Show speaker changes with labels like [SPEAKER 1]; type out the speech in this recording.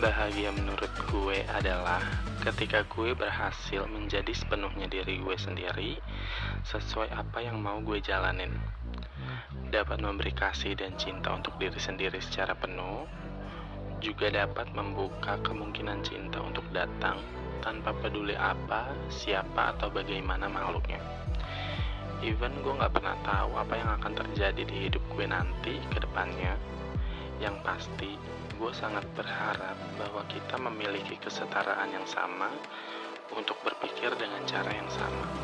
[SPEAKER 1] Bahagia menurut gue adalah ketika gue berhasil menjadi sepenuhnya diri gue sendiri sesuai apa yang mau gue jalanin. Dapat memberi kasih dan cinta untuk diri sendiri secara penuh, juga dapat membuka kemungkinan cinta untuk datang tanpa peduli apa, siapa, atau bagaimana makhluknya. Even gue gak pernah tahu apa yang akan terjadi di hidup gue nanti ke depannya. Yang pasti, gue sangat berharap bahwa kita memiliki kesetaraan yang sama untuk berpikir dengan cara yang sama.